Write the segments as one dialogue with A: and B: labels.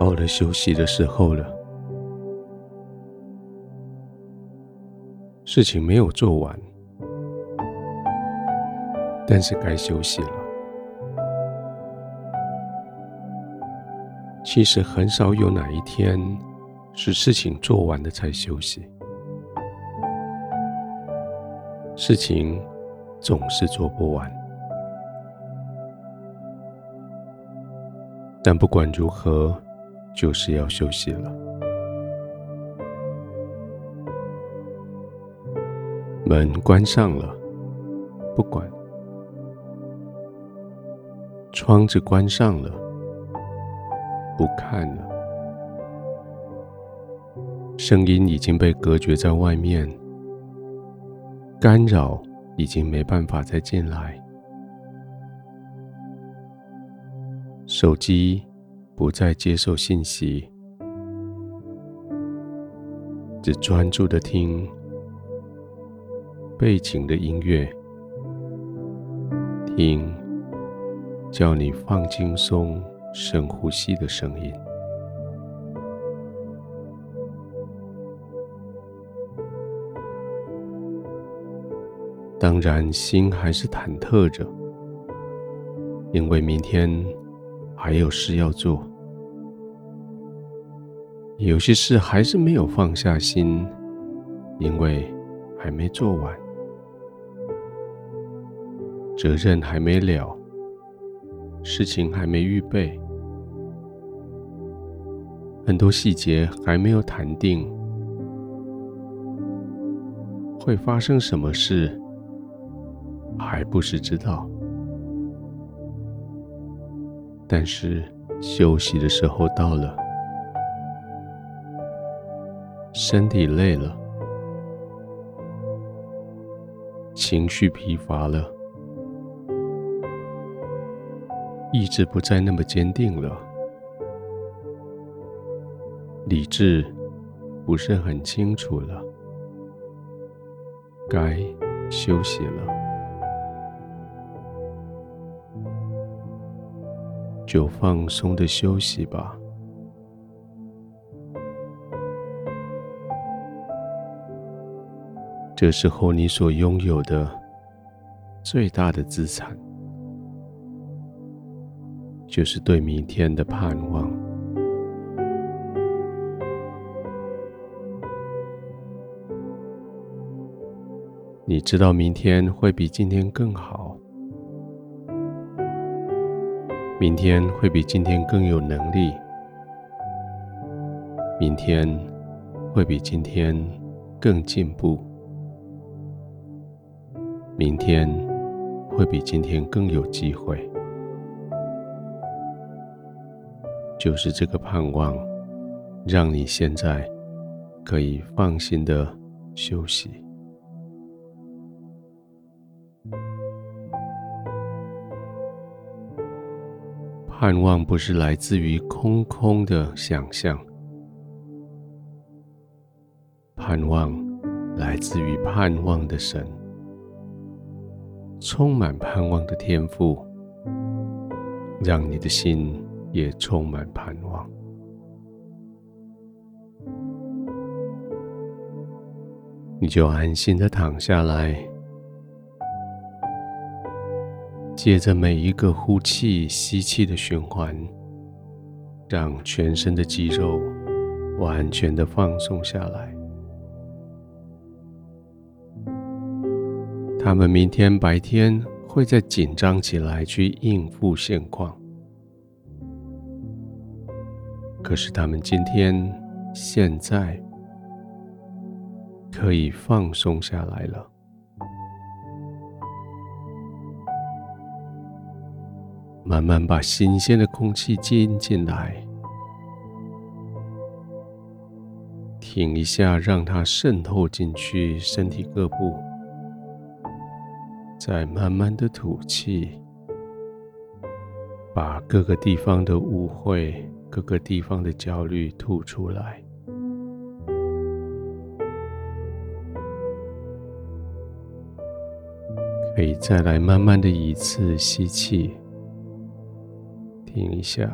A: 到了休息的时候了，事情没有做完，但是该休息了。其实很少有哪一天是事情做完了才休息，事情总是做不完。但不管如何，就是要休息了。门关上了，不管；窗子关上了，不看了。声音已经被隔绝在外面，干扰已经没办法再进来。手机不再接受信息，只专注的听背景的音乐，听叫你放轻松、深呼吸的声音。当然，心还是忐忑着，因为明天。还有事要做，有些事还是没有放下心，因为还没做完，责任还没了，事情还没预备，很多细节还没有谈定，会发生什么事，还不是知道。但是休息的时候到了，身体累了，情绪疲乏了，意志不再那么坚定了，理智不是很清楚了，该休息了。就放松的休息吧。这时候，你所拥有的最大的资产，就是对明天的盼望。你知道明天会比今天更好。明天会比今天更有能力，明天会比今天更进步，明天会比今天更有机会。就是这个盼望，让你现在可以放心的休息。盼望不是来自于空空的想象，盼望来自于盼望的神，充满盼望的天赋，让你的心也充满盼望。你就安心的躺下来。接着每一个呼气、吸气的循环，让全身的肌肉完全的放松下来。他们明天白天会再紧张起来去应付现况，可是他们今天、现在可以放松下来了。慢慢把新鲜的空气进进来，停一下，让它渗透进去身体各部，再慢慢的吐气，把各个地方的误会、各个地方的焦虑吐出来。可以再来慢慢的一次吸气。停一下，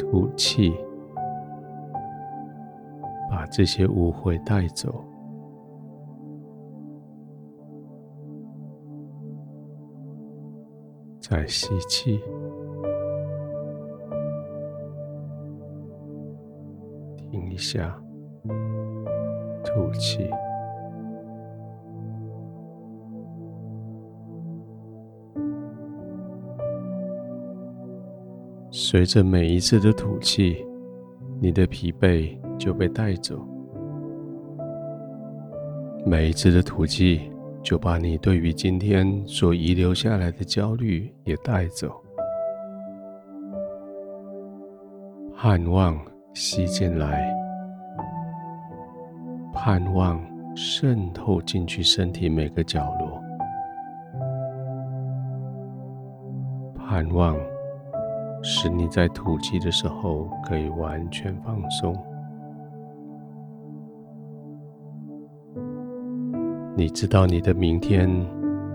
A: 吐吐气，把这些污秽带走。再吸气，停一下，吐气。随着每一次的吐气，你的疲惫就被带走；每一次的吐气，就把你对于今天所遗留下来的焦虑也带走。盼望吸进来，盼望渗透进去身体每个角落，盼望使你在吐气的时候可以完全放松。你知道你的明天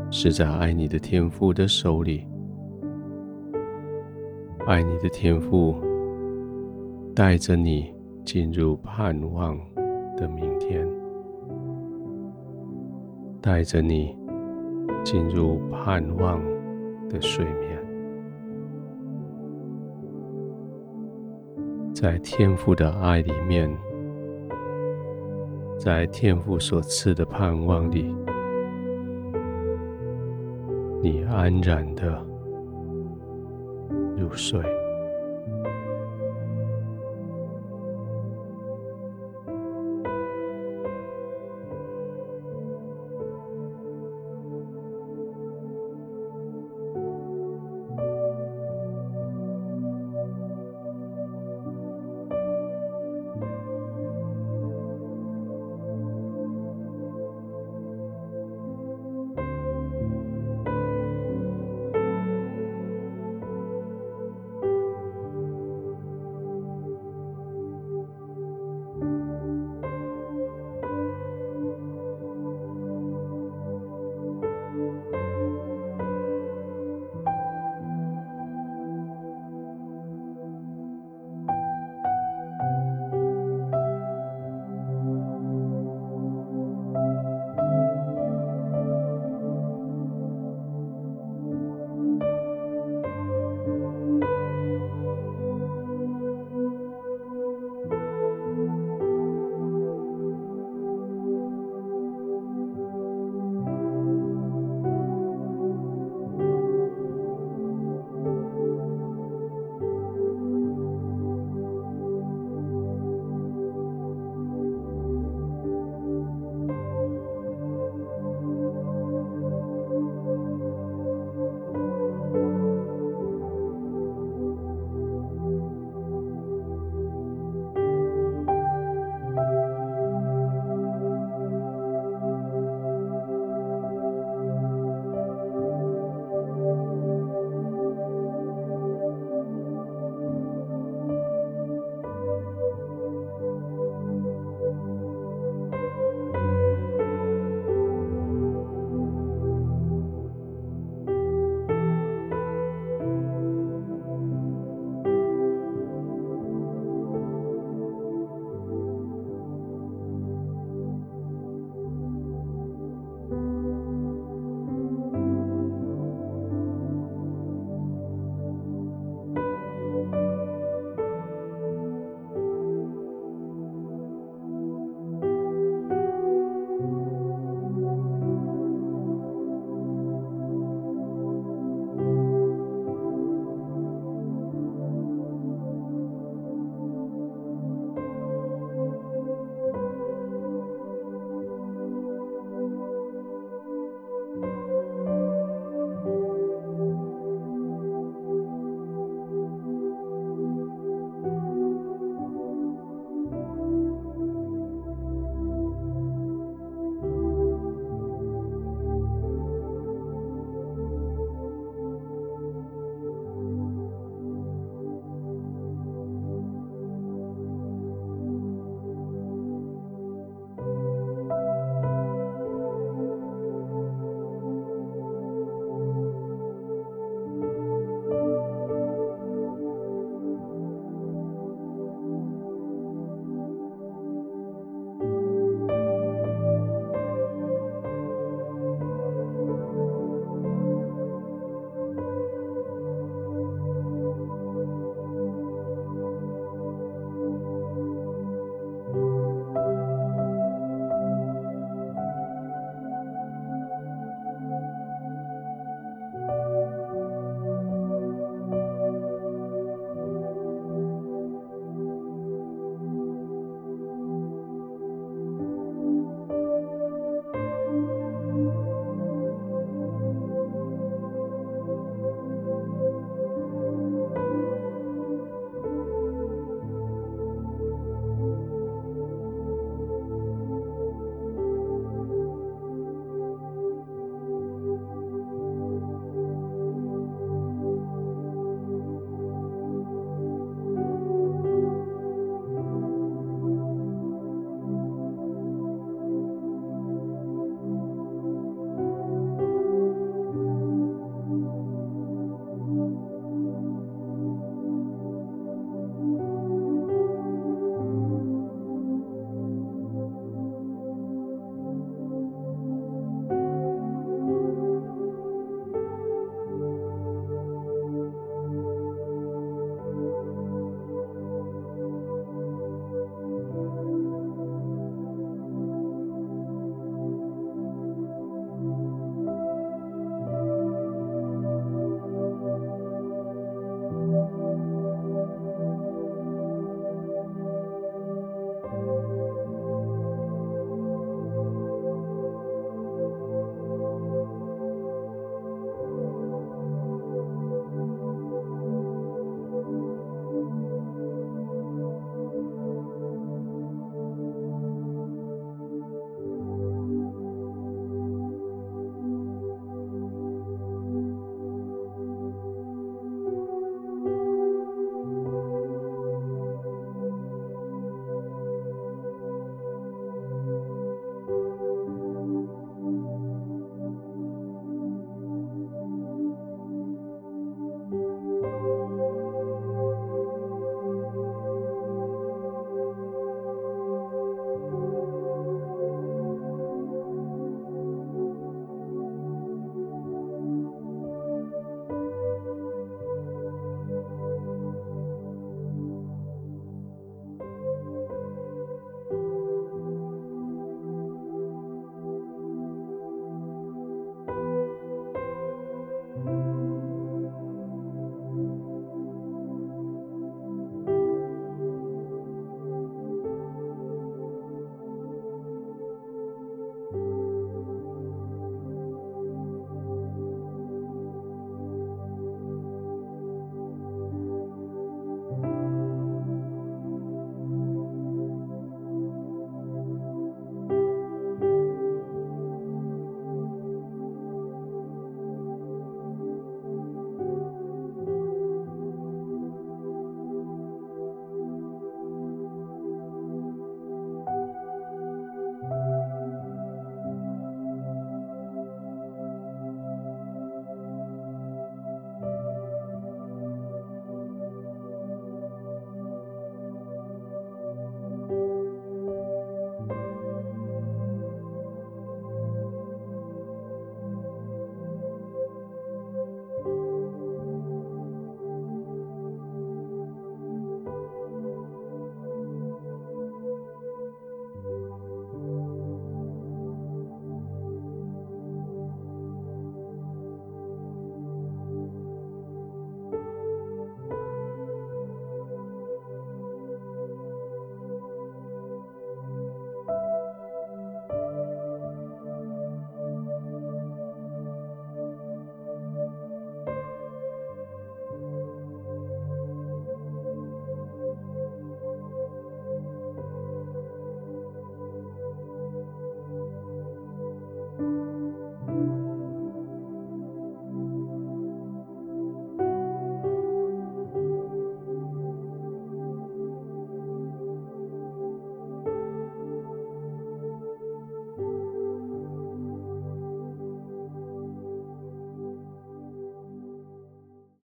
A: 是在爱你的天父的手里，爱你的天父带着你进入盼望的明天，带着你进入盼望的睡眠，在天父的爱里面。在天父所赐的盼望里，你安然的入睡。